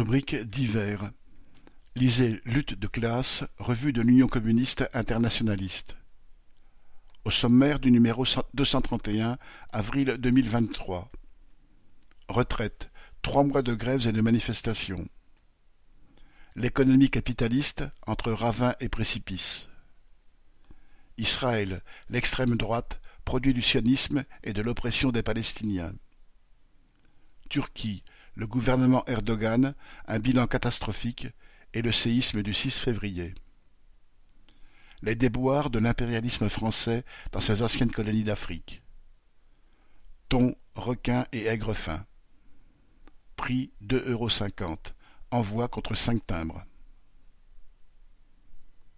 Rubrique divers. Lisez Lutte de classe, revue de l'Union communiste internationaliste. Au sommaire du numéro deux cent trente et un, avril deux mille vingt-trois. Retraite. Trois mois de grèves et de manifestations. L'économie capitaliste entre ravin et précipice. Israël, l'extrême droite, produit du sionisme et de l'oppression des Palestiniens. Turquie, le gouvernement Erdogan, un bilan catastrophique et le séisme du 6 février. Les déboires de l'impérialisme français dans ses anciennes colonies d'Afrique. Thon, requin et aigre fin. Prix deux euros cinquante. Envoi contre cinq timbres.